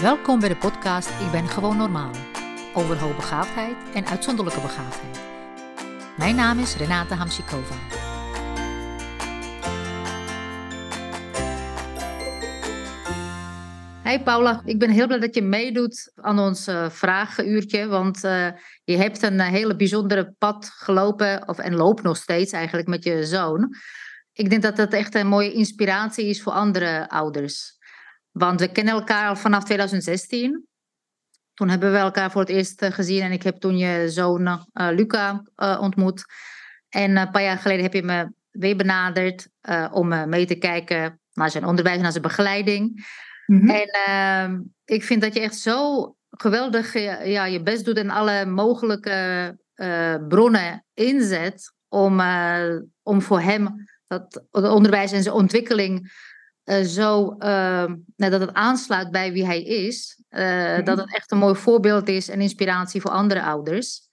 Welkom bij de podcast Ik ben gewoon normaal. Over hoogbegaafdheid en uitzonderlijke begaafdheid. Mijn naam is Renate Hamsikova. Hey Paula, ik ben heel blij dat je meedoet aan ons uh, vragenuurtje. Want uh, je hebt een uh, hele bijzondere pad gelopen, of, en loopt nog steeds eigenlijk met je zoon. Ik denk dat dat echt een mooie inspiratie is voor andere ouders. Want we kennen elkaar al vanaf 2016. Toen hebben we elkaar voor het eerst gezien en ik heb toen je zoon uh, Luca uh, ontmoet. En een paar jaar geleden heb je me weer benaderd uh, om mee te kijken naar zijn onderwijs en naar zijn begeleiding. Mm-hmm. En ehm, ik vind dat je echt zo geweldig ja, je best doet en alle mogelijke bronnen inzet om, om voor hem dat onderwijs en zijn ontwikkeling uh, zo, uh, dat het aansluit bij wie hij is. Uh, mm-hmm. Dat het echt een mooi voorbeeld is en inspiratie voor andere ouders.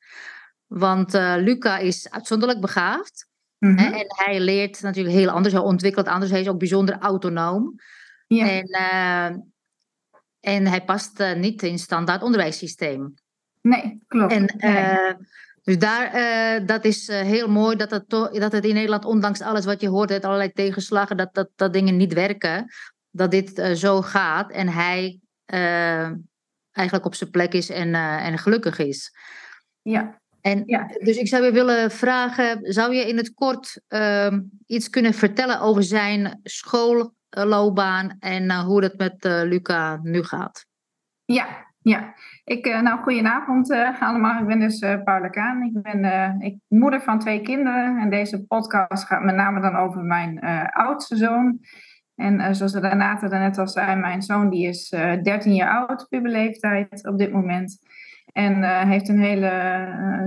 Want Luca is uitzonderlijk begaafd. Hè, en hij leert natuurlijk heel anders, hij ontwikkelt anders, hij is ook bijzonder autonoom. Ja. En, en hij past niet in standaard onderwijssysteem. Nee, klopt. En, nee. Dus daar, uh, dat is uh, heel mooi dat het, dat het in Nederland, ondanks alles wat je hoort, het allerlei tegenslagen, dat, dat, dat dingen niet werken, dat dit uh, zo gaat en hij eigenlijk op zijn plek is en, en gelukkig is. Ja. En, ja. Dus ik zou je willen vragen, zou je in het kort ehm, iets kunnen vertellen over zijn schoolloopbaan en hoe het met Luca nu gaat? Ja, ja, ik, uh, nou, goedenavond uh, allemaal. Ik ben dus uh, Paula Kaan. Ik ben ik, moeder van twee kinderen. En deze podcast gaat met name dan over mijn oudste zoon. En zoals Renate net al zei, mijn zoon die is 13 jaar oud, puberleeftijd op dit moment. En heeft, een hele,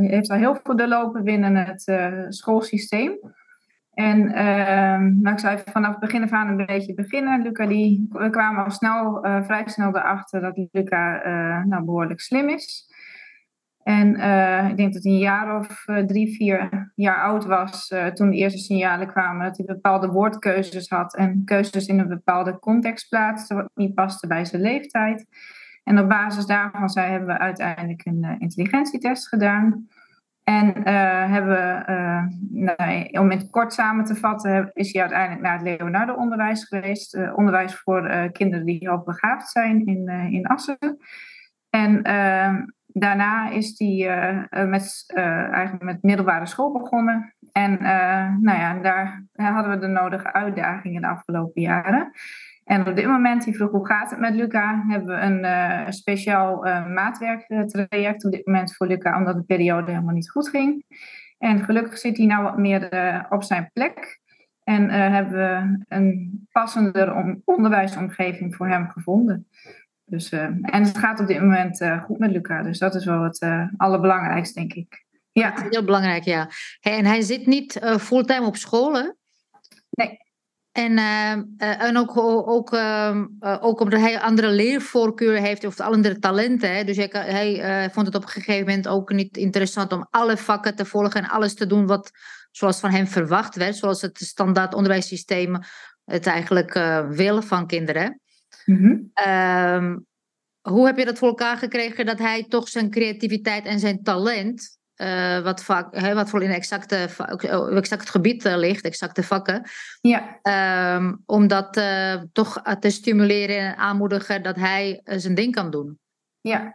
heeft al heel veel doorlopen binnen het schoolsysteem. En uh, nou, ik zou even vanaf het begin af aan een beetje beginnen. Luca, die, we kwamen al snel, uh, vrij snel erachter dat Luca uh, nou, behoorlijk slim is. En uh, ik denk dat hij een jaar of drie, vier jaar oud was toen de eerste signalen kwamen dat hij bepaalde woordkeuzes had en keuzes in een bepaalde context plaatste, wat niet paste bij zijn leeftijd. En op basis daarvan zei, hebben we uiteindelijk een intelligentietest gedaan. En uh, hebben uh, om het kort samen te vatten, is hij uiteindelijk naar het Leonardo-onderwijs geweest. Uh, onderwijs voor kinderen die hoogbegaafd zijn in, in Assen. En ehm, daarna is hij met, eigenlijk met middelbare school begonnen. En nou ja, daar hadden we de nodige uitdagingen de afgelopen jaren. En op dit moment, die vroeg hoe gaat het met Luca, hebben we een uh, speciaal uh, maatwerktraject op dit moment voor Luca, omdat de periode helemaal niet goed ging. En gelukkig zit hij nou wat meer uh, op zijn plek. En hebben we een passender om, onderwijsomgeving voor hem gevonden. Dus, en het gaat op dit moment goed met Luca, dus dat is wel het allerbelangrijkste, denk ik. Ja. heel belangrijk, ja. En hij zit niet fulltime op school, hè? Nee. En, uh, en ook, ook, uh, ook omdat hij andere leervoorkeuren heeft of andere talenten. Hè. Dus hij, hij uh, vond het op een gegeven moment ook niet interessant om alle vakken te volgen en alles te doen wat zoals van hem verwacht werd. Zoals het standaard onderwijssysteem het eigenlijk wil van kinderen. Mm-hmm. hoe heb je dat voor elkaar gekregen dat hij toch zijn creativiteit en zijn talent uh, wat, vaak, hè, wat voor in exacte, oh, exact gebied uh, ligt, exacte vakken. Ja. Um, om dat uh, toch te stimuleren en aanmoedigen dat hij zijn ding kan doen. Ja,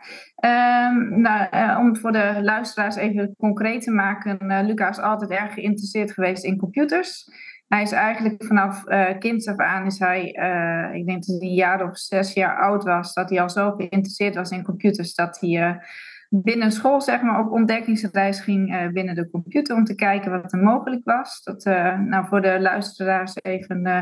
um, nou, om voor de luisteraars even concreet te maken, Luca is altijd erg geïnteresseerd geweest in computers. Hij is eigenlijk vanaf kind af aan, is hij, ik denk dat hij een jaar of zes jaar oud was, dat hij al zo geïnteresseerd was in computers dat hij binnen school zeg maar, op ontdekkingsreis ging uh, binnen de computer om te kijken wat er mogelijk was. Dat, uh, nou, voor de luisteraars even. Uh,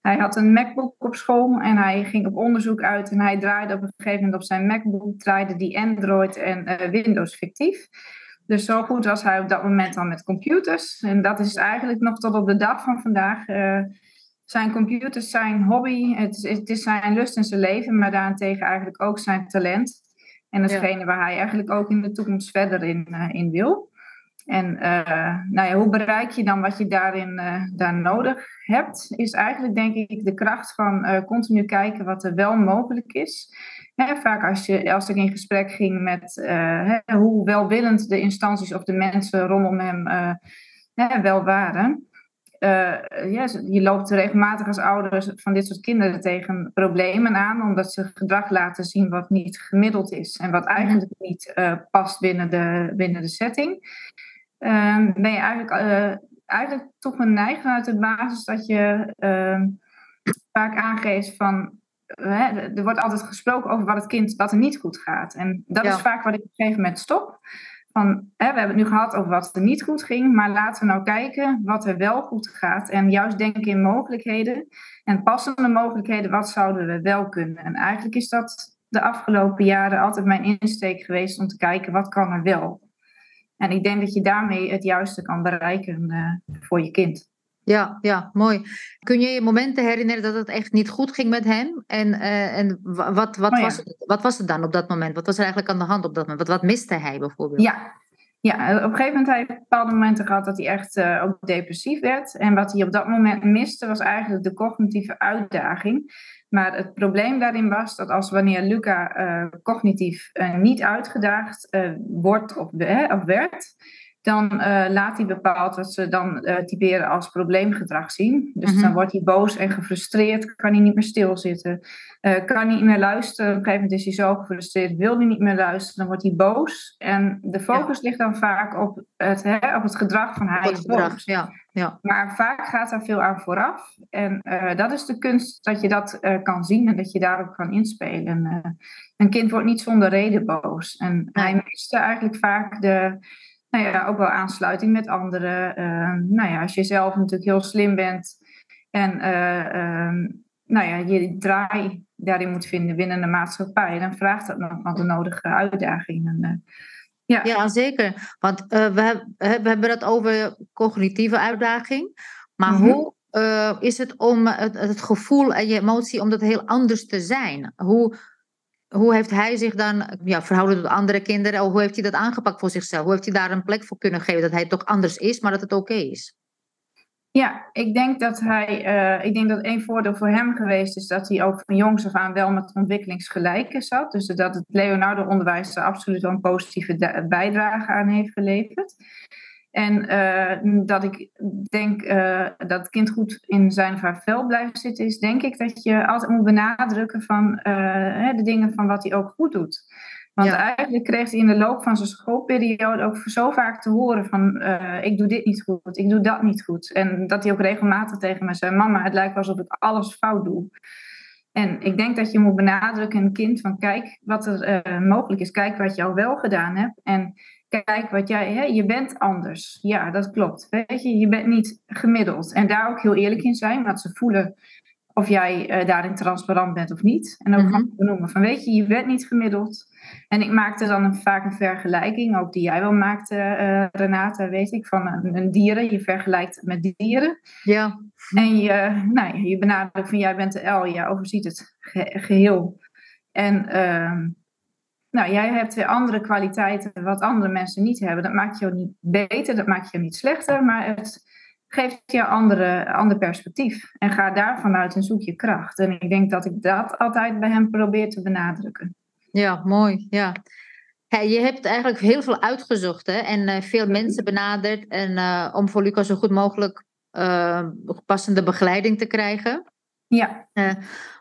hij had een MacBook op school en hij ging op onderzoek uit en hij draaide op een gegeven moment op zijn MacBook, draaide die Android en Windows fictief. Dus zo goed was hij op dat moment al met computers. En dat is eigenlijk nog tot op de dag van vandaag. zijn computers zijn hobby, het is, het is zijn lust in zijn leven, maar daarentegen eigenlijk ook zijn talent. En datgene ja. waar hij eigenlijk ook in de toekomst verder in, uh, in wil. En nou ja, hoe bereik je dan wat je daarin daar nodig hebt, is eigenlijk denk ik de kracht van continu kijken wat er wel mogelijk is. Hè, vaak als, je, als ik in gesprek ging met hè, hoe welwillend de instanties of de mensen rondom hem wel waren. Uh, ja, je loopt regelmatig als ouders van dit soort kinderen tegen problemen aan, omdat ze gedrag laten zien wat niet gemiddeld is en wat eigenlijk niet uh, past binnen de, binnen de setting. Uh, ben je eigenlijk, eh, eigenlijk toch een neiging uit de basis dat je ehm, vaak aangeeft van. er wordt altijd gesproken over wat het kind wat er niet goed gaat. En dat is vaak wat ik op een gegeven moment stop van, hè, we hebben het nu gehad over wat er niet goed ging, maar laten we nou kijken wat er wel goed gaat. En juist denken in mogelijkheden en passende mogelijkheden, wat zouden we wel kunnen. En eigenlijk is dat de afgelopen jaren altijd mijn insteek geweest om te kijken wat kan er wel. En ik denk dat je daarmee het juiste kan bereiken uh, voor je kind. Ja, ja, mooi. Kun je je momenten herinneren dat het echt niet goed ging met hem? En, uh, en wat, wat, oh was het, wat was het dan op dat moment? Wat was er eigenlijk aan de hand op dat moment? Wat, wat miste hij bijvoorbeeld? Ja. ja, op een gegeven moment heeft hij bepaalde momenten gehad dat hij echt uh, ook depressief werd. En wat hij op dat moment miste was eigenlijk de cognitieve uitdaging. Maar het probleem daarin was dat als wanneer Luca uh, cognitief niet uitgedaagd wordt of, of werd dan uh, laat hij bepaald wat ze dan uh, typeren als probleemgedrag zien. Dus mhm. dan wordt hij boos en gefrustreerd, kan hij niet meer stilzitten, uh, kan hij niet meer luisteren. Op een gegeven moment is hij zo gefrustreerd, wil hij niet meer luisteren, dan wordt hij boos. En de focus ligt dan vaak op het, hè, op het gedrag van hij is boos. Ja, ja. Maar vaak gaat daar veel aan vooraf. En dat is de kunst dat je dat kan zien en dat je daarop kan inspelen. een kind wordt niet zonder reden boos. En hij miste eigenlijk vaak de nou ja, ook wel aansluiting met anderen. Ehm, nou ja, als je zelf natuurlijk heel slim bent en uh, uh, nou ja, je draai daarin moet vinden binnen de maatschappij, dan vraagt dat nog wel de nodige uitdagingen. Uh, ja. ja, zeker. Want eh, we, we, hebben het over cognitieve uitdaging. Maar mhm. hoe is het om het, het, gevoel en je emotie om dat heel anders te zijn? Hoe, hoe heeft hij zich dan ja, verhouden tot andere kinderen? Hoe heeft hij dat aangepakt voor zichzelf? Hoe heeft hij daar een plek voor kunnen geven dat hij toch anders is, maar dat het oké is? Ja, ik denk dat hij, uh, ik denk dat één voordeel voor hem geweest is dat hij ook van jongs af aan wel met ontwikkelingsgelijke zat. Dus dat het Leonardo-onderwijs er absoluut wel een positieve bijdrage aan heeft geleverd. En uh, dat ik denk uh, dat het kind goed in zijn of haar vel blijft zitten, is denk ik dat je altijd moet benadrukken van uh, de dingen van wat hij ook goed doet. Want eigenlijk kreeg hij in de loop van zijn schoolperiode ook zo vaak te horen van ik doe dit niet goed, ik doe dat niet goed. En dat hij ook regelmatig tegen me zei, mama, het lijkt alsof ik alles fout doe. En ik denk dat je moet benadrukken een kind van kijk wat er mogelijk is, kijk wat je al wel gedaan hebt. En kijk wat jij, hè, je bent anders. Ja, dat klopt. Weet je, je bent niet gemiddeld. En daar ook heel eerlijk in zijn, want ze voelen of jij uh, daarin transparant bent of niet. En ook mm benoemen van, weet je, je bent niet gemiddeld. En ik maakte dan een, vaak een vergelijking, ook die jij wel maakte, uh, Renata, weet ik, van een, een, dieren. Je vergelijkt met dieren. Ja. En je, nou, je benadrukt van, jij bent de L, jij overziet het geheel. En... Uh, nou, jij hebt weer andere kwaliteiten wat andere mensen niet hebben. Dat maakt je niet beter, dat maakt je niet slechter, maar het geeft je een andere, ander perspectief. En ga daar vanuit en zoek je kracht. En ik denk dat ik dat altijd bij hem probeer te benadrukken. Ja, mooi. Ja. je hebt eigenlijk heel veel uitgezocht hè? en uh, veel mensen benaderd en, uh, om voor Lucas zo goed mogelijk uh, passende begeleiding te krijgen. Ja.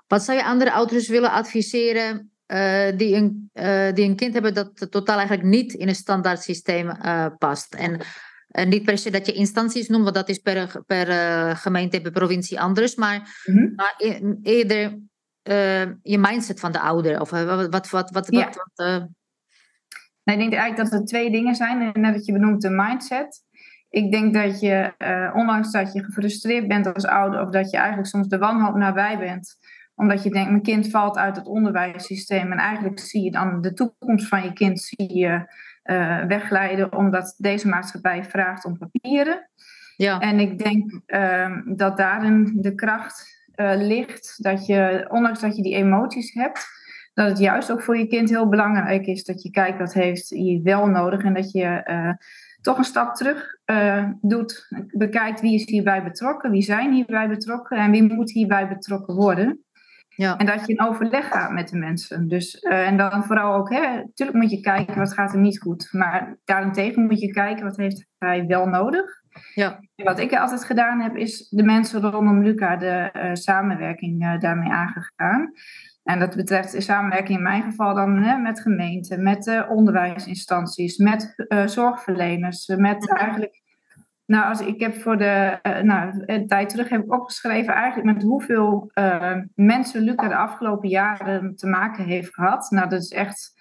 wat zou je andere ouders willen adviseren uh, die, een, uh, die een kind hebben dat totaal eigenlijk niet in een standaard systeem uh, past. En niet per se dat je instanties noemt, want dat is per, per gemeente, per provincie anders, maar, mm -hmm. maar e-, eerder je mindset van de ouder. Of wat, wat, wat, wat, ja. wat, nou, ik denk eigenlijk dat er twee dingen zijn. Net wat je benoemt, de mindset. Ik denk dat je, ondanks dat je gefrustreerd bent als ouder, of dat je eigenlijk soms de wanhoop nabij bent, omdat je denkt, mijn kind valt uit het onderwijssysteem. En eigenlijk zie je dan de toekomst van je kind zie je, uh, wegglijden. Omdat deze maatschappij vraagt om papieren. Ja. En ik denk uh, dat daarin de kracht uh, ligt. Dat je, ondanks dat je die emoties hebt, dat het juist ook voor je kind heel belangrijk is dat je kijkt wat heeft hij wel nodig. En dat je toch een stap terug uh, doet, bekijkt wie is hierbij betrokken, wie zijn hierbij betrokken en wie moet hierbij betrokken worden. Ja. En dat je in overleg gaat met de mensen. Dus, uh, en dan vooral ook, natuurlijk moet je kijken wat gaat er niet goed. Maar daarentegen moet je kijken wat heeft hij wel nodig. Ja. En wat ik altijd gedaan heb, is de mensen rondom Luca de uh, samenwerking uh, daarmee aangegaan. En dat betreft de samenwerking in mijn geval dan hè, met gemeenten, met onderwijsinstanties, met zorgverleners, met eigenlijk nou, als, ik heb voor de, nou, een tijd terug heb ik opgeschreven eigenlijk met hoeveel mensen Luca de afgelopen jaren te maken heeft gehad. Nou, dat is echt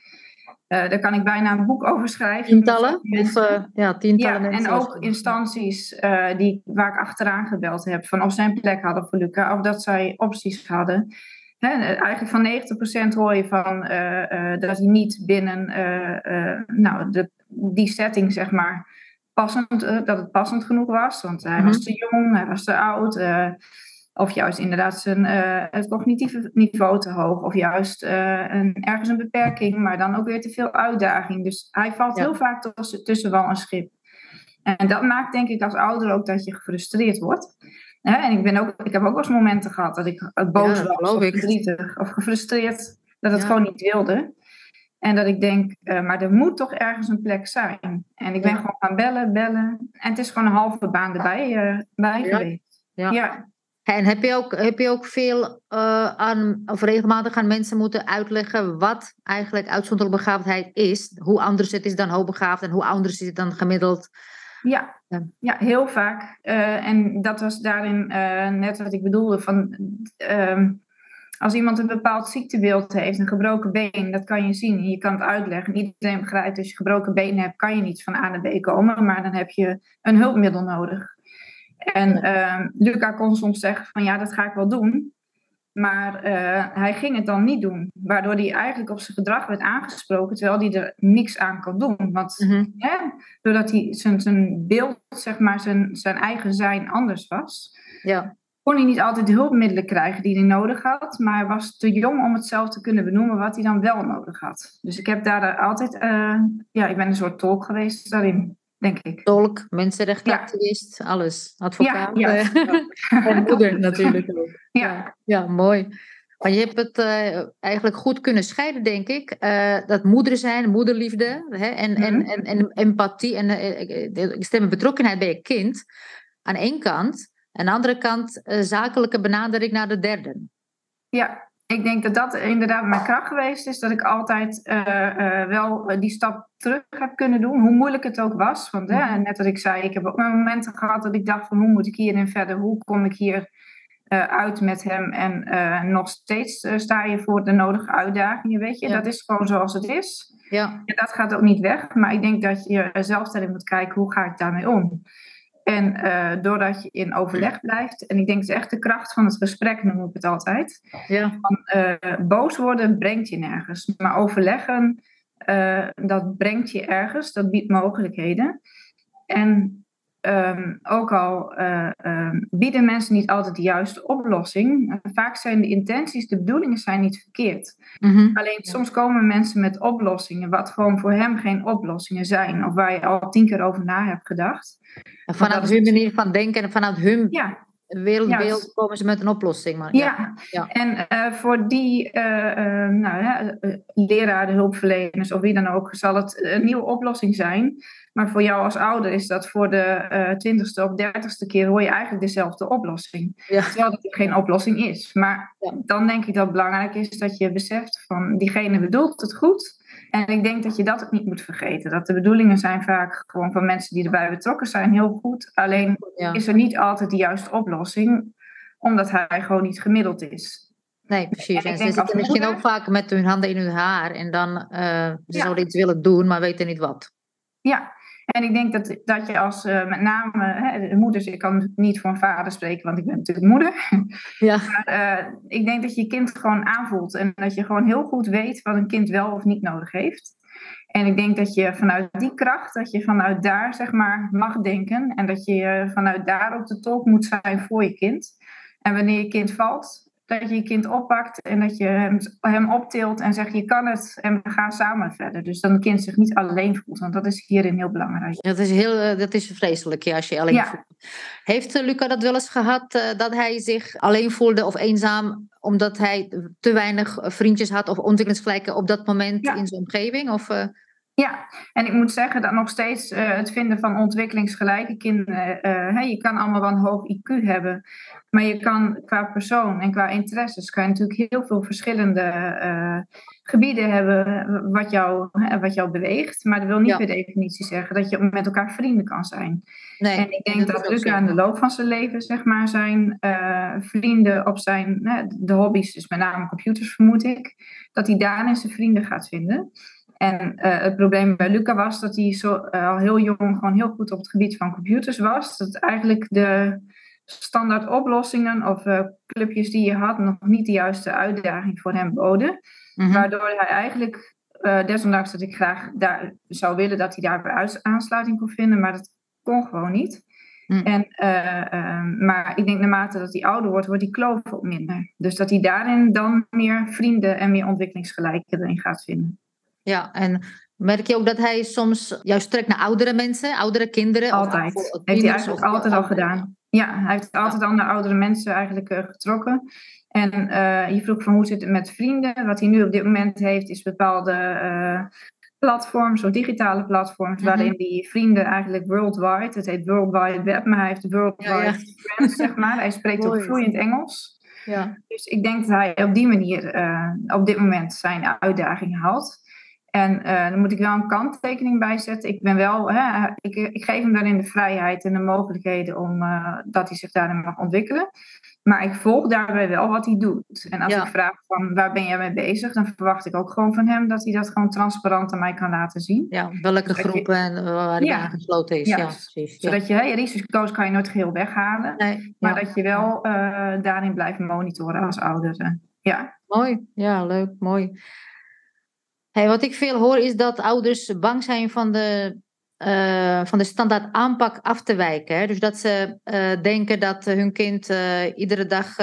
uh, daar kan ik bijna een boek over schrijven. Tientallen? Of, ja, tientallen ja, en ook instanties die, waar ik achteraan gebeld heb. Van of zij een plek hadden voor Luca. Of dat zij opties hadden. Hè, eigenlijk van 90% hoor je van dat hij niet binnen nou, de, die setting, zeg maar, passend, dat het passend genoeg was. Want hij was mhm. te jong, hij was te oud. Of juist inderdaad zijn, uh, het cognitieve niveau te hoog. Of juist een, ergens een beperking, maar dan ook weer te veel uitdaging. Dus hij valt heel vaak tussen, tussen wal en schip. En dat maakt denk ik als ouder ook dat je gefrustreerd wordt. en ik, ben ook, ik heb ook wel eens momenten gehad dat ik boos ja, was of verdrietig of gefrustreerd. Dat het gewoon niet wilde. En dat ik denk, uh, maar er moet toch ergens een plek zijn. En ik ben gewoon gaan bellen, bellen. En het is gewoon een halve baan erbij bij geweest. ja. En heb je ook, heb je ook veel uh, aan, of regelmatig aan mensen moeten uitleggen wat eigenlijk uitzonderlijke begaafdheid is? Hoe anders het is dan hoogbegaafd en hoe anders is het dan gemiddeld? Ja, ja heel vaak. Uh, en dat was daarin uh, net wat ik bedoelde. Van, ehm, als iemand een bepaald ziektebeeld heeft, een gebroken been, dat kan je zien. Je kan het uitleggen. Iedereen begrijpt, als je gebroken been hebt, kan je niet van A naar B komen. Maar dan heb je een hulpmiddel nodig. En uh, Luca kon soms zeggen van ja, dat ga ik wel doen. Maar uh, hij ging het dan niet doen. Waardoor hij eigenlijk op zijn gedrag werd aangesproken, terwijl hij er niks aan kan doen. Want mm doordat hij zijn, zijn beeld, zeg maar, zijn, zijn eigen zijn anders was, ja. Kon hij niet altijd de hulpmiddelen krijgen die hij nodig had. Maar was te jong om het zelf te kunnen benoemen wat hij dan wel nodig had. Dus ik heb daar altijd, uh, ja, ik ben een soort tolk geweest daarin denk ik. Tolk, mensenrechtenactivist, ja. alles. Advocaat ja, ja. Eh, en moeder natuurlijk ook. Ja. ja, mooi. Maar je hebt het uh, eigenlijk goed kunnen scheiden, denk ik. Uh, dat moeder zijn, moederliefde hè, en, mm -hmm. en, mhm. en, en, empathie en uh, betrokkenheid bij je kind aan één kant. Aan de andere kant zakelijke benadering naar de derde. Ja, ik denk dat dat inderdaad mijn kracht geweest is. Dat ik altijd uh, uh, wel die stap terug heb kunnen doen. Hoe moeilijk het ook was. Want mm. net wat ik zei, ik heb ook momenten gehad dat ik dacht van hoe moet ik hierin verder? Hoe kom ik hier uh, uit met hem? En nog steeds sta je voor de nodige uitdagingen. Weet je, ja. dat is gewoon zoals het is. Ja. En dat gaat ook niet weg. Maar ik denk dat je zelf erin moet kijken hoe ga ik daarmee om. En uh, doordat je in overleg blijft, en ik denk het is echt de kracht van het gesprek, noem ik het altijd. Ja. Van, uh, boos worden brengt je nergens, maar overleggen, uh, dat brengt je ergens, dat biedt mogelijkheden. En um, ook al um, bieden mensen niet altijd de juiste oplossing, vaak zijn de intenties, de bedoelingen zijn niet verkeerd. Mm -hmm. Alleen soms komen mensen met oplossingen, wat gewoon voor hem geen oplossingen zijn, of waar je al tien keer over na hebt gedacht. Vanuit hun manier van denken en vanuit hun ja. wereldbeeld komen ze met een oplossing. Maar, ja. ja. en uh, voor die uh, uh, nou, leraren, hulpverleners of wie dan ook, zal het een nieuwe oplossing zijn. Maar voor jou als ouder is dat voor de twintigste of dertigste keer hoor je eigenlijk dezelfde oplossing. Ja. Terwijl dat geen oplossing is. Maar dan denk ik dat het belangrijk is dat je beseft van diegene bedoelt het goed. En ik denk dat je dat ook niet moet vergeten. Dat de bedoelingen zijn vaak gewoon van mensen die erbij betrokken zijn heel goed. Alleen is er niet altijd de juiste oplossing, omdat hij gewoon niet gemiddeld is. Nee, precies. En, en ze zitten misschien ook vaak met hun handen in hun haar. En dan uh, ze zouden iets willen doen, maar weten niet wat. Ja, en ik denk dat, dat je als uh, met name hè, de moeders, ik kan niet voor een vader spreken, want ik ben natuurlijk moeder. Ja. Maar uh, ik denk dat je je kind gewoon aanvoelt en dat je gewoon heel goed weet wat een kind wel of niet nodig heeft. En ik denk dat je vanuit die kracht, dat je vanuit daar zeg maar mag denken en dat je vanuit daar ook de tolk moet zijn voor je kind. En wanneer je kind valt, dat je je kind oppakt en dat je hem, hem optilt en zegt je kan het en we gaan samen verder. Dus dat een kind zich niet alleen voelt, want dat is hierin heel belangrijk. Dat is, heel, eh, dat is vreselijk ja, als je alleen voelt. Heeft uh, Luca dat wel eens gehad, uh, dat hij zich alleen voelde of eenzaam omdat hij te weinig vriendjes had of ontwikkelingsgelijken op dat moment in zijn omgeving? Of, ja, en ik moet zeggen dat nog steeds uh, het vinden van ontwikkelingsgelijke kinderen, uh, je kan allemaal wel een hoog IQ hebben, maar je kan qua persoon en qua interesses, kan je natuurlijk heel veel verschillende uh, gebieden hebben wat jou, wat jou beweegt, maar dat wil niet ja. per definitie zeggen dat je met elkaar vrienden kan zijn. Nee, en ik denk dat, dat Luca aan de loop van zijn leven, zeg maar, zijn vrienden op zijn, de hobby's, dus met name computers vermoed ik, dat hij daarin zijn vrienden gaat vinden. En uh, het probleem bij Luca was dat hij zo, uh, al heel jong gewoon heel goed op het gebied van computers was. Dat eigenlijk de standaard oplossingen of uh, clubjes die je had nog niet de juiste uitdaging voor hem boden. Mm-hmm. Waardoor hij eigenlijk, desondanks dat ik graag daar zou willen dat hij daar aansluiting kon vinden, maar dat kon gewoon niet. Mm. En, maar ik denk naarmate dat hij ouder wordt, wordt die kloof ook minder. Dus dat hij daarin dan meer vrienden en meer ontwikkelingsgelijken erin gaat vinden. Ja, en merk je ook dat hij soms juist trekt naar oudere mensen, oudere kinderen? Altijd. Of, heeft hij eigenlijk altijd al gedaan. Ja, hij heeft altijd al naar oudere mensen eigenlijk uh, getrokken. En uh, je vroeg van hoe zit het met vrienden. Wat hij nu op dit moment heeft is bepaalde uh, platforms of digitale platforms... Mm-hmm. waarin die vrienden eigenlijk worldwide, het heet worldwide web... maar hij heeft worldwide ja, ja. friends, zeg maar. Hij spreekt ook vloeiend Engels. Ja. Dus ik denk dat hij op die manier op dit moment zijn uitdaging haalt. En uh, dan moet ik wel een kanttekening bij zetten. Ik ben wel, hè, ik, ik geef hem daarin de vrijheid en de mogelijkheden om uh, dat hij zich daarin mag ontwikkelen. Maar ik volg daarbij wel wat hij doet. En als ik vraag van waar ben jij mee bezig, dan verwacht ik ook gewoon van hem dat hij dat gewoon transparant aan mij kan laten zien. Ja, welke groepen en waar hij ja. aangesloten is. Ja, precies. Zodat je hè, risico's kan je nooit geheel weghalen. Nee, maar dat je wel uh, daarin blijft monitoren als ouder. Ja. Mooi, ja, leuk, mooi. Hey, wat ik veel hoor is dat ouders bang zijn van de, uh, van de standaard aanpak af te wijken. Hè? Dus dat ze uh, denken dat hun kind uh, iedere dag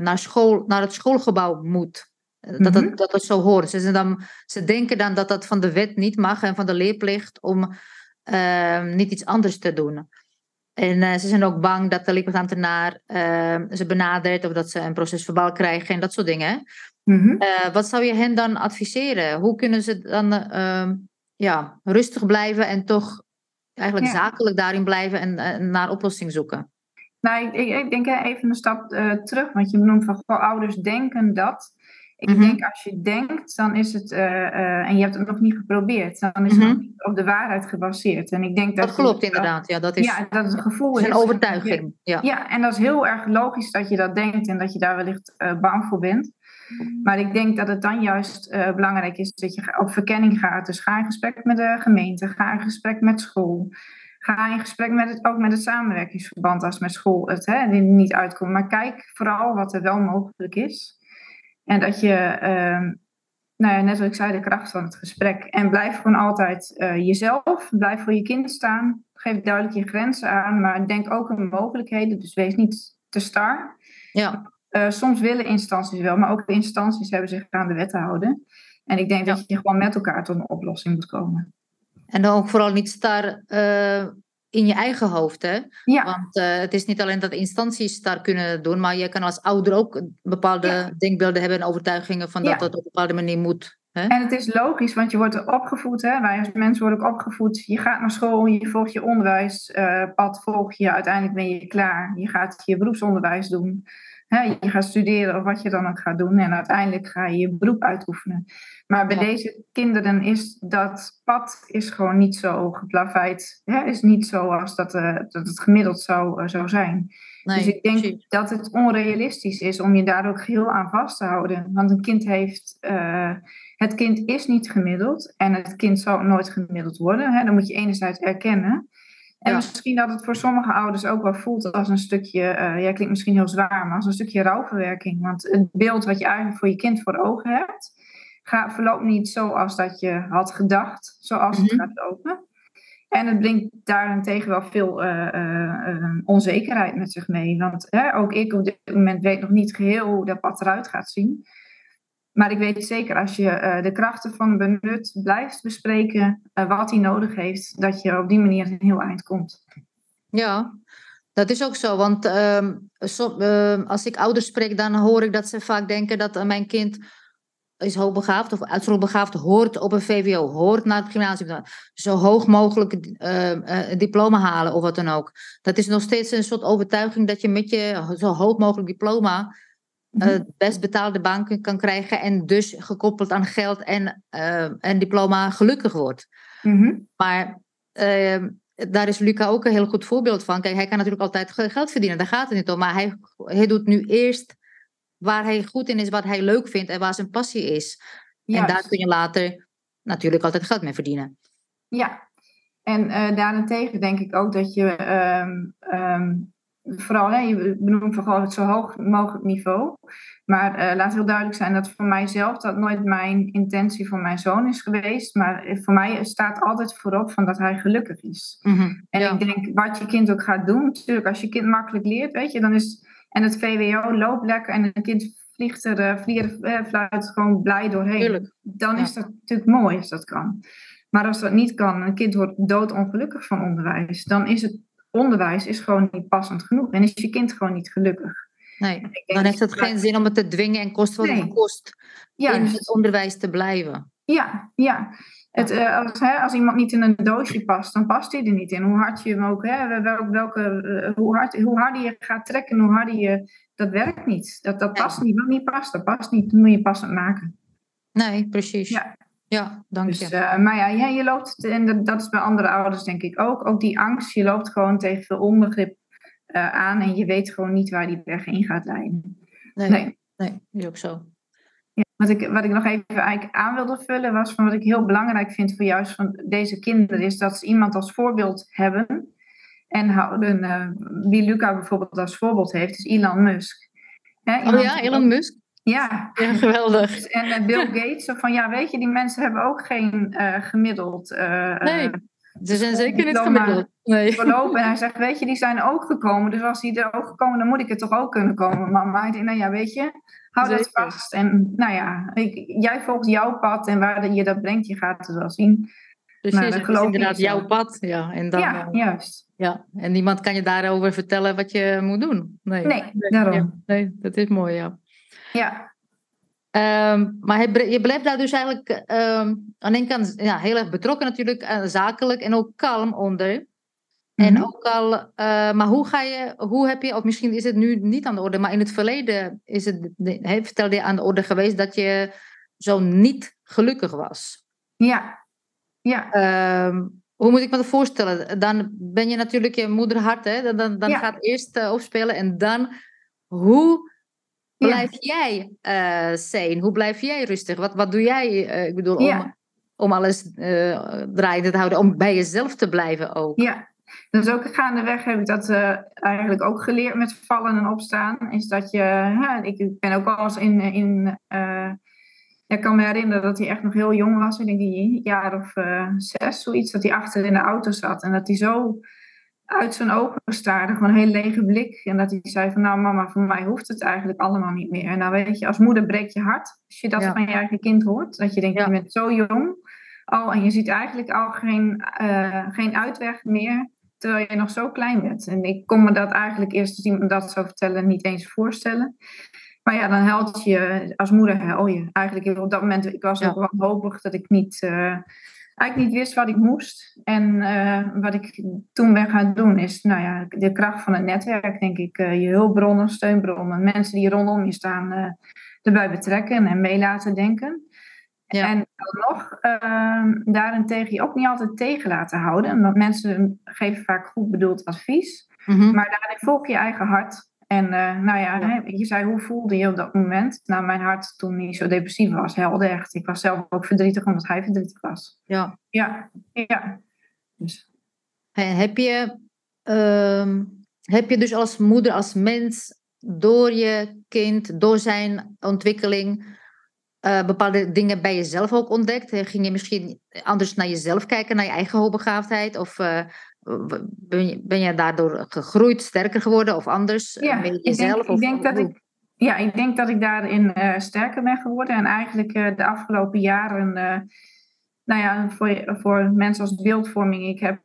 naar, school, naar het schoolgebouw moet. Dat, dat, mm-hmm. dat, dat zo hoort. Ze, dan, ze denken dan dat dat van de wet niet mag en van de leerplicht om niet iets anders te doen. En ze zijn ook bang dat de leerplichtambtenaar ze benadert of dat ze een procesverbaal krijgen en dat soort dingen. Mm-hmm. Uh, wat zou je hen dan adviseren? Hoe kunnen ze dan uh, ja, rustig blijven en toch eigenlijk ja. zakelijk daarin blijven en uh, naar oplossing zoeken? Nou, ik, ik, ik denk even een stap uh, terug, want je benoemt van goh, ouders denken dat. Ik mm-hmm. denk als je denkt, dan is het, en je hebt het nog niet geprobeerd, dan is het nog op de waarheid gebaseerd. En ik denk dat, dat klopt inderdaad, ja. Dat is, ja, dat is een gevoel. Dat is een overtuiging. Ja. ja, en dat is heel erg logisch dat je dat denkt en dat je daar wellicht bang voor bent. Maar ik denk dat het dan juist uh, belangrijk is dat je op verkenning gaat. Dus ga in gesprek met de gemeente, ga in gesprek met school. Ga in gesprek met het, ook met het samenwerkingsverband als met school het hè, niet uitkomt. Maar kijk vooral wat er wel mogelijk is. En dat je, uh, nou ja, net wat ik zei, de kracht van het gesprek. En blijf gewoon altijd uh, jezelf. Blijf voor je kind staan. Geef duidelijk je grenzen aan. Maar denk ook aan mogelijkheden. Dus wees niet te star. Ja. Uh, soms willen instanties wel, maar ook de instanties hebben zich aan de wet te houden. En ik denk ja. dat je gewoon met elkaar tot een oplossing moet komen. En dan ook vooral niet star uh, in je eigen hoofd, hè? Ja. Want uh, het is niet alleen dat instanties star kunnen doen, maar je kan als ouder ook bepaalde ja. denkbeelden hebben en overtuigingen van dat ja. dat op een bepaalde manier moet. Hè? En het is logisch, want je wordt opgevoed, hè? wij als mensen worden ook opgevoed. Je gaat naar school, je volgt je onderwijspad, volg je, uiteindelijk ben je klaar. Je gaat je beroepsonderwijs doen je gaat studeren of wat je dan ook gaat doen. En uiteindelijk ga je je beroep uitoefenen. Maar bij deze kinderen is dat pad is gewoon niet zo geplaveid. Ja, is niet zo als dat, uh, dat het gemiddeld zou, uh, zou zijn. Nee, dus ik denk precies. dat het onrealistisch is om je daar ook heel aan vast te houden. Want een kind heeft. Uh, het kind is niet gemiddeld en het kind zal nooit gemiddeld worden. Hè? Dat moet je enerzijds erkennen. En misschien dat het voor sommige ouders ook wel voelt als een stukje, uh, ja, klinkt misschien heel zwaar, maar als een stukje rouwverwerking. Want het beeld wat je eigenlijk voor je kind voor ogen hebt, gaat, verloopt niet zoals dat je had gedacht, zoals het mhm. gaat lopen. En het brengt daarentegen wel veel onzekerheid met zich mee. Want hè, ook ik op dit moment weet nog niet geheel hoe dat pad eruit gaat zien. Maar ik weet zeker, als je de krachten van benut blijft bespreken, wat hij nodig heeft, dat je op die manier een heel eind komt. Ja, dat is ook zo, want ehm, ehm, als ik ouders spreek, dan hoor ik dat ze vaak denken dat mijn kind is hoogbegaafd of uitzonderlijk hoort op een VWO, hoort naar het gymnasium, zo hoog mogelijk uh, diploma halen of wat dan ook. Dat is nog steeds een soort overtuiging dat je met je zo hoog mogelijk diploma uh, het best betaalde baan kan krijgen en dus gekoppeld aan geld en, en diploma gelukkig wordt. Mhm. Maar daar is Luca ook een heel goed voorbeeld van. Kijk, hij kan natuurlijk altijd geld verdienen, daar gaat het niet om. Maar hij, hij doet nu eerst waar hij goed in is, wat hij leuk vindt en waar zijn passie is. En daar kun je later natuurlijk altijd geld mee verdienen. Ja, en uh, daarentegen denk ik ook dat je um, vooral, hè, je benoemt vooral het zo hoog mogelijk niveau. Maar uh, laat heel duidelijk zijn dat voor mijzelf dat nooit mijn intentie voor mijn zoon is geweest. Maar voor mij staat altijd voorop van dat hij gelukkig is. Mhm, en ik denk, wat je kind ook gaat doen, natuurlijk, als je kind makkelijk leert, weet je, dan is. En het VWO loopt lekker en een kind vliegt er, vliegt, uh, fluit gewoon blij doorheen. Dan is dat natuurlijk mooi als dat kan. Maar als dat niet kan, een kind wordt doodongelukkig van onderwijs, dan is het onderwijs is gewoon niet passend genoeg. En is je kind gewoon niet gelukkig. Nee, dan heeft het geen zin om het te dwingen en kost wat het kost in het onderwijs te blijven. Ja, ja. Het, uh, als, hè, als iemand niet in een doosje past, dan past hij er niet in. Hoe hard je hem ook, hè, welke, welke, uh, hoe, hard, hoe harder je gaat trekken, hoe harder je, dat werkt niet. Dat, dat past niet, wat niet past, dat past niet, dat moet je passend maken. Nee, precies. Ja. Ja, dank dus, je. Uh, maar ja, ja, je loopt, en dat is bij andere ouders denk ik ook, ook die angst, je loopt gewoon tegen veel onbegrip uh, aan en je weet gewoon niet waar die weg in gaat leiden. Nee, nee, nee is ook zo. Ja, wat, ik, wat ik nog even eigenlijk aan wilde vullen was van wat ik heel belangrijk vind voor juist van deze kinderen, is dat ze iemand als voorbeeld hebben en houden. Uh, wie Luca bijvoorbeeld als voorbeeld heeft, is Elon Musk. Oh ja, Elon Musk? Ja. ja, geweldig. En uh, Bill Gates, van ja, weet je, die mensen hebben ook geen uh, gemiddeld. Uh, nee, ze zijn zeker niet gemiddeld. Nee. Verlopen. En hij zegt, weet je, die zijn ook gekomen. Dus als die er ook gekomen, dan moet ik er toch ook kunnen komen. Maar hij denkt, nou ja, weet je, hou dat vast. En nou ja, ik, jij volgt jouw pad en waar je dat brengt, je gaat het wel zien. Precies, maar dat is inderdaad jouw pad. Ja, en dan, ja, juist. Ja, en niemand kan je daarover vertellen wat je moet doen. Nee, nee, daarom. nee, dat is mooi, ja. Ja. Um, maar je blijft daar dus eigenlijk um, aan de kant ja, heel erg betrokken natuurlijk, uh, zakelijk en ook kalm onder. En mhm. ook al, uh, maar hoe ga je, hoe heb je, of misschien is het nu niet aan de orde, maar in het verleden is het, he, vertelde je aan de orde geweest dat je zo niet gelukkig was. Ja, ja. Um, hoe moet ik me dat voorstellen? Dan ben je natuurlijk je moederhart, hè? Dan, dan, dan gaat eerst uh, opspelen en dan, hoe blijf jij uh? Hoe blijf jij rustig? Wat, wat doe jij, uh, ik bedoel, om, om alles uh, draaiende te houden, om bij jezelf te blijven ook? Ja, dus ook gaandeweg heb ik dat eigenlijk ook geleerd met vallen en opstaan. Is dat je, ik ben ook al eens in, in ik kan me herinneren dat hij echt nog heel jong was. Ik denk die jaar of zes, zoiets. Dat hij achter in de auto zat. En dat hij zo uit zijn ogen staarde, gewoon een hele lege blik. En dat hij zei van, nou mama, voor mij hoeft het eigenlijk allemaal niet meer. En dan weet je, als moeder breekt je hart als je dat van je eigen kind hoort. Dat je denkt, je bent zo jong al en je ziet eigenlijk al geen, uh, geen uitweg meer, terwijl je nog zo klein bent. En ik kon me dat eigenlijk eerst als iemand dat zou vertellen niet eens voorstellen. Maar ja, dan helpt je, als moeder hel je. Eigenlijk op dat moment, ik was ook wel hopig dat ik niet... Uh, eigenlijk niet wist wat ik moest. En uh, wat ik toen ben gaan doen is, nou ja, de kracht van het netwerk, denk ik. Uh, je hulpbronnen, steunbronnen, mensen die rondom je staan, uh, erbij betrekken en mee laten denken. Ja. En dan nog, daarentegen je ook niet altijd tegen laten houden. Want mensen geven vaak goed bedoeld advies. Mm -hmm. Maar daarin volg je eigen hart. En uh, nou ja, je zei hoe voelde je op dat moment? Nou, mijn hart toen niet zo depressief was, helde echt. Ik was zelf ook verdrietig omdat hij verdrietig was. Ja. Ja, ja. Dus. Heb, je, uh, heb je dus als moeder, als mens, door je kind, door zijn ontwikkeling, bepaalde dingen bij jezelf ook ontdekt? Ging je misschien anders naar jezelf kijken, naar je eigen hoogbegaafdheid? Of ben, je, ben je daardoor gegroeid, sterker geworden of anders? Ja, ik denk, ik denk dat ik ja, ik denk dat ik daarin uh, sterker ben geworden. En eigenlijk uh, de afgelopen jaren, uh, nou ja, voor, voor mensen als beeldvorming, ik heb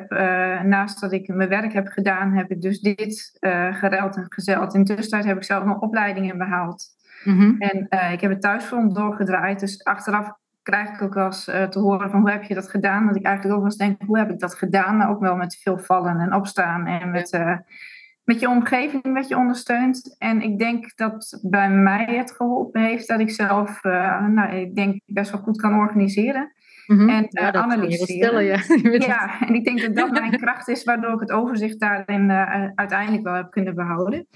naast dat ik mijn werk heb gedaan, heb ik dus dit geruild en gezeld. In tussentijd heb ik zelf nog opleidingen behaald. Mm En ik heb het thuisfront doorgedraaid. Dus achteraf krijg ik ook wel eens te horen van hoe heb je dat gedaan? Dat ik eigenlijk ook wel eens denk, hoe heb ik dat gedaan? Maar ook wel met veel vallen en opstaan en met met je omgeving wat je ondersteunt. En ik denk dat bij mij het geholpen heeft dat ik zelf, uh, nou, ik denk best wel goed kan organiseren. Mhm. En uh, analyseren. ja. ja, en ik denk dat dat mijn kracht is, waardoor ik het overzicht daarin uiteindelijk wel heb kunnen behouden.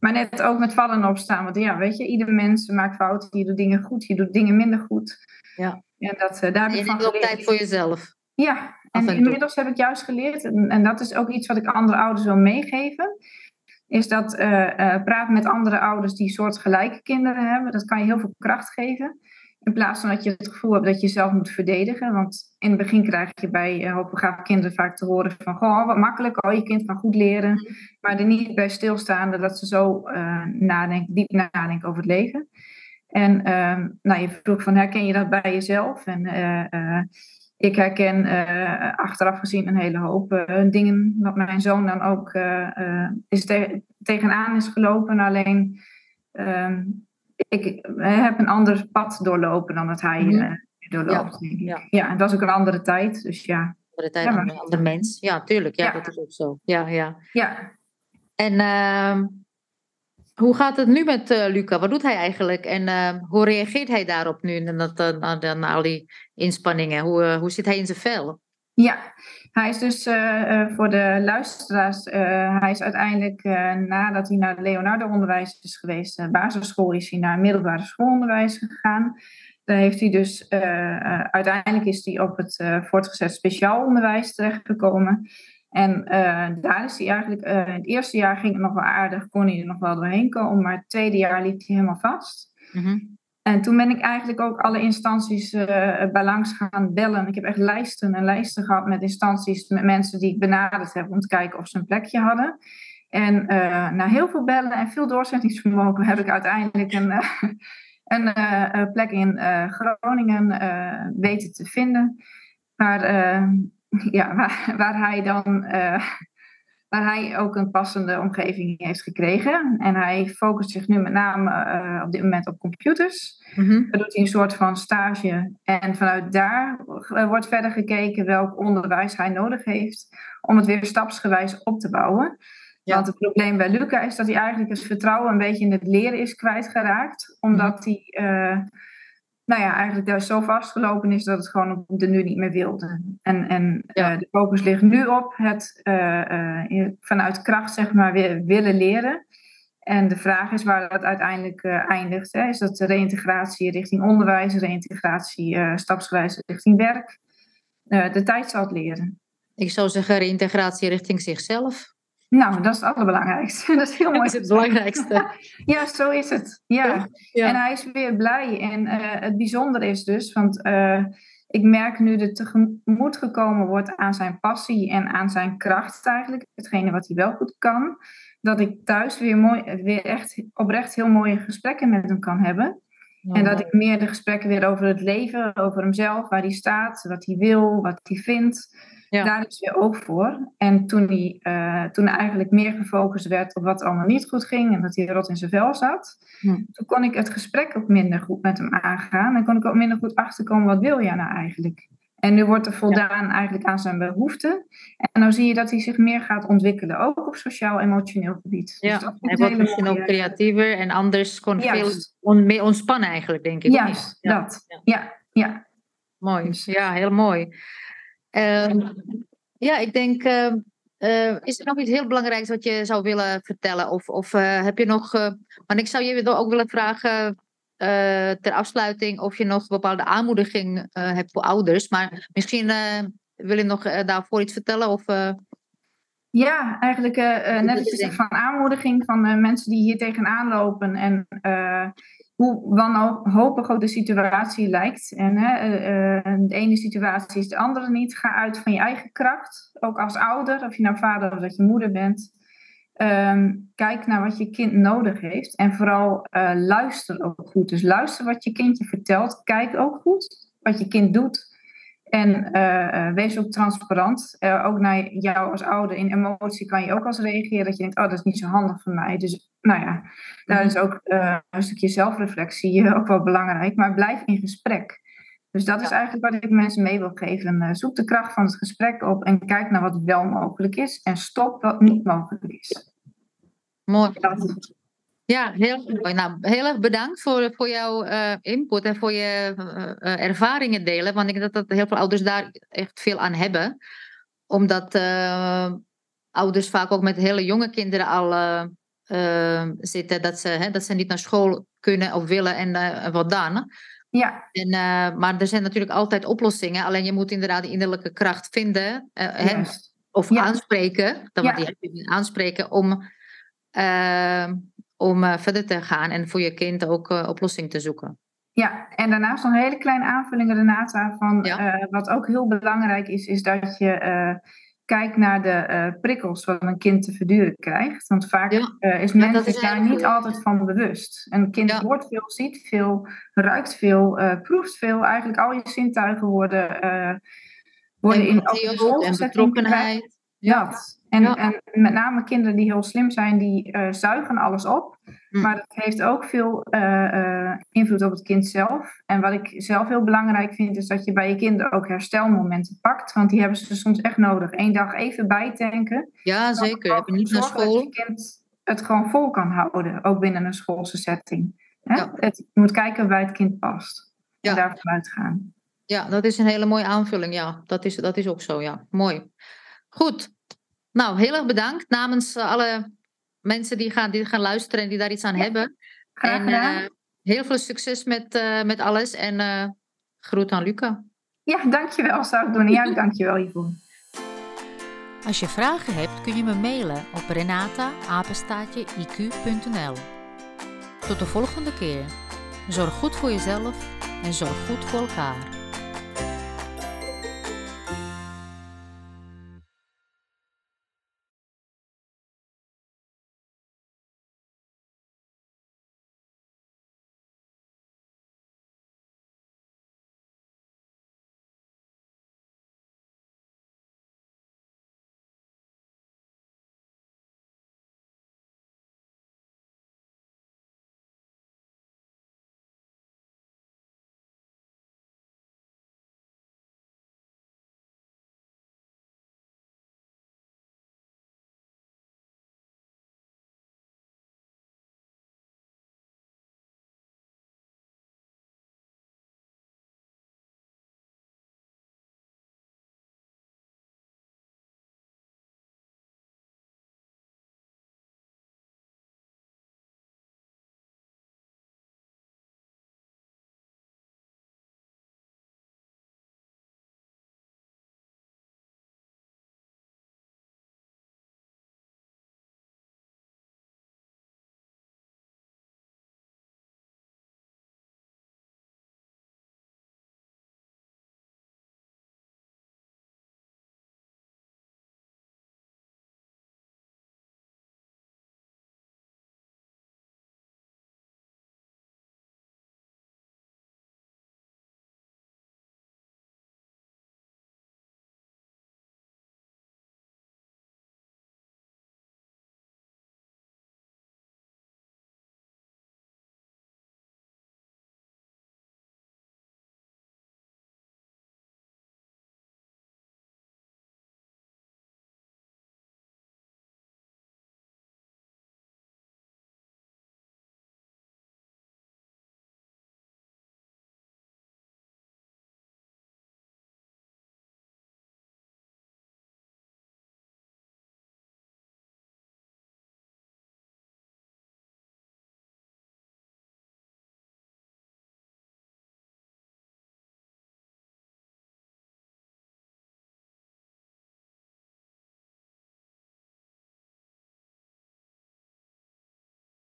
Maar net ook met vallen en opstaan. Want ja, weet je, ieder mens maakt fouten. Je doet dingen goed, je doet dingen minder goed. Ja. En dat, daar heb je neemt ook tijd voor jezelf. Ja, en inmiddels heb ik juist geleerd, en, en, dat is ook iets wat ik andere ouders wil meegeven, is dat uh, uh, praten met andere ouders die soortgelijke kinderen hebben. Dat kan je heel veel kracht geven. In plaats van dat je het gevoel hebt dat je jezelf moet verdedigen. Want in het begin krijg je bij uh, hoogbegaafde kinderen vaak te horen van... Goh, wat makkelijk, oh, je kind kan goed leren. Maar er niet bij stilstaande dat ze zo nadenken, diep nadenken over het leven. En ehm, nou, je vroeg van herken je dat bij jezelf? En ik herken uh, achteraf gezien een hele hoop dingen wat mijn zoon dan ook is te tegenaan is gelopen. Alleen ehm, ik heb een ander pad doorlopen dan dat hij mm doorloopt. Ja, ja. ja, en dat is ook een andere tijd. Dus ja. Andere tijd, ja, een andere mens. Ja, tuurlijk. Ja, dat is ook zo. Ja, ja. ja. En ehm, hoe gaat het nu met uh, Luca? Wat doet hij eigenlijk? En uh, hoe reageert hij daarop nu, na, na al die inspanningen? Hoe, uh, hoe zit hij in zijn vel? Ja, hij is dus voor de luisteraars, hij is uiteindelijk nadat hij naar Leonardo-onderwijs is geweest, basisschool, is hij naar middelbare schoolonderwijs gegaan. Daar heeft hij dus, uiteindelijk is hij op het voortgezet speciaal onderwijs terechtgekomen. En uh, daar is hij eigenlijk, uh, in het eerste jaar ging het nog wel aardig, kon hij er nog wel doorheen komen, maar het tweede jaar liep hij helemaal vast. Mm En toen ben ik eigenlijk ook alle instanties uh, bij langs gaan bellen. Ik heb echt lijsten en lijsten gehad met instanties, met mensen die ik benaderd heb om te kijken of ze een plekje hadden. En na heel veel bellen en veel doorzettingsvermogen heb ik uiteindelijk een, een plek in Groningen weten te vinden. Maar ja, waar, waar hij dan uh, waar hij ook een passende omgeving heeft gekregen. En hij focust zich nu met name uh, op dit moment op computers. Mm -hmm. Daar doet hij een soort van stage. En vanuit daar wordt verder gekeken welk onderwijs hij nodig heeft om het weer stapsgewijs op te bouwen. Ja. Want het probleem bij Luca is dat hij eigenlijk het vertrouwen een beetje in het leren is kwijtgeraakt. Omdat hij uh, nou ja, eigenlijk daar zo vastgelopen is dat het gewoon op de nu niet meer wilde. En, en uh, de focus ligt nu op het uh, uh, vanuit kracht zeg maar weer willen leren. En de vraag is waar dat uiteindelijk eindigt. Hè? Is dat de reïntegratie richting onderwijs, reïntegratie stapsgewijs richting werk? de tijd zal het leren. Ik zou zeggen reïntegratie richting zichzelf. Nou, dat is het allerbelangrijkste. Dat is heel mooi. Dat is het belangrijkste. ja, zo is het. Ja. ja. En hij is weer blij. En uh, het bijzondere is dus, want uh, ik merk nu dat tegemoet gekomen wordt aan zijn passie en aan zijn kracht eigenlijk. Hetgene wat hij wel goed kan. Dat ik thuis weer, mooi, weer echt oprecht heel mooie gesprekken met hem kan hebben. En dat ik meer de gesprekken weer over het leven, over hemzelf, waar hij staat, wat hij wil, wat hij vindt. Ja. Daar is weer oog voor. En toen hij, uh, toen eigenlijk meer gefocust werd op wat allemaal niet goed ging en dat hij rot in zijn vel zat, hm. toen kon ik het gesprek ook minder goed met hem aangaan. En kon ik ook minder goed achterkomen, wat wil jij nou eigenlijk? En nu wordt er voldaan eigenlijk aan zijn behoeften. En dan zie je dat hij zich meer gaat ontwikkelen, ook op sociaal-emotioneel gebied. Ja, dus hij wordt misschien ook creatiever en anders kon veel on, meer ontspannen eigenlijk, denk ik. Juist, ja. dat. Ja, ja. Mooi, dus- ja, heel mooi. Ehm, ja, ik denk, uh, uh, is er nog iets heel belangrijks wat je zou willen vertellen? Of, of uh, heb je nog, want ik zou je ook willen vragen ter afsluiting of je nog bepaalde aanmoediging hebt voor ouders. Maar misschien wil je nog daarvoor iets vertellen? Of, ja, eigenlijk net als je zegt van aanmoediging van mensen die hier tegenaan lopen. En hoe wanhopig ook de situatie lijkt. En de ene situatie is de andere niet. Ga uit van je eigen kracht. Ook als ouder, of je nou vader of dat je moeder bent. Ehm, kijk naar wat je kind nodig heeft. En vooral luister ook goed. Dus luister wat je kindje vertelt. Kijk ook goed wat je kind doet. En uh, wees ook transparant. Uh, ook naar jou als ouder in emotie kan je ook als reageren dat je denkt, oh, dat is niet zo handig voor mij. Dus nou ja, daar mhm. is ook een stukje zelfreflectie ook wel belangrijk. Maar blijf in gesprek. Dus dat is eigenlijk wat ik mensen mee wil geven. zoek de kracht van het gesprek op en kijk naar wat wel mogelijk is. En stop wat niet mogelijk is. Mooi. Dat. Ja, heel mooi. Nou, heel erg bedankt voor, voor jouw uh, input en voor je uh, ervaringen delen. Want ik denk dat, dat heel veel ouders daar echt veel aan hebben. Omdat uh, ouders vaak ook met hele jonge kinderen al zitten. Dat ze, hè, dat ze niet naar school kunnen of willen en wat dan. Ja. En, maar er zijn natuurlijk altijd oplossingen. Alleen je moet inderdaad die innerlijke kracht vinden. Yes. of aanspreken. Dan ja. die je aanspreken om om uh, verder te gaan en voor je kind ook oplossing te zoeken. Ja, en daarnaast nog een hele kleine aanvulling, Renata, van ja. wat ook heel belangrijk is, is dat je kijkt naar de prikkels wat een kind te verduren krijgt. Want vaak ja. is mensen daar niet altijd van bewust. Een kind hoort veel, ziet veel, ruikt veel, proeft veel. Eigenlijk al je zintuigen worden, worden in en betrokkenheid. Ja. En, en met name kinderen die heel slim zijn, die uh, zuigen alles op. Hm. Maar dat heeft ook veel uh, invloed op het kind zelf. En wat ik zelf heel belangrijk vind, is dat je bij je kinderen ook herstelmomenten pakt. Want die hebben ze soms echt nodig. Eén dag even bijtanken. Ja, zeker. Heb je niet naar school. Dat je kind het gewoon vol kan houden, ook binnen een schoolse setting. Ja. Het, je moet kijken waar het kind past. Ja. En daarvan uitgaan. Ja, dat is een hele mooie aanvulling. Ja, dat is, dat is ook zo. Ja, mooi. Goed. Nou, heel erg bedankt namens eh, alle mensen die gaan, die gaan luisteren en die daar iets aan hebben. Graag en, uh, heel veel succes met, uh, met alles en uh, groet aan Luca. Ja, dankjewel zou ik doen. Ja, dankjewel Yvonne. Als je vragen hebt kun je me mailen op renata-iq.nl Tot de volgende keer. Zorg goed voor jezelf en zorg goed voor elkaar.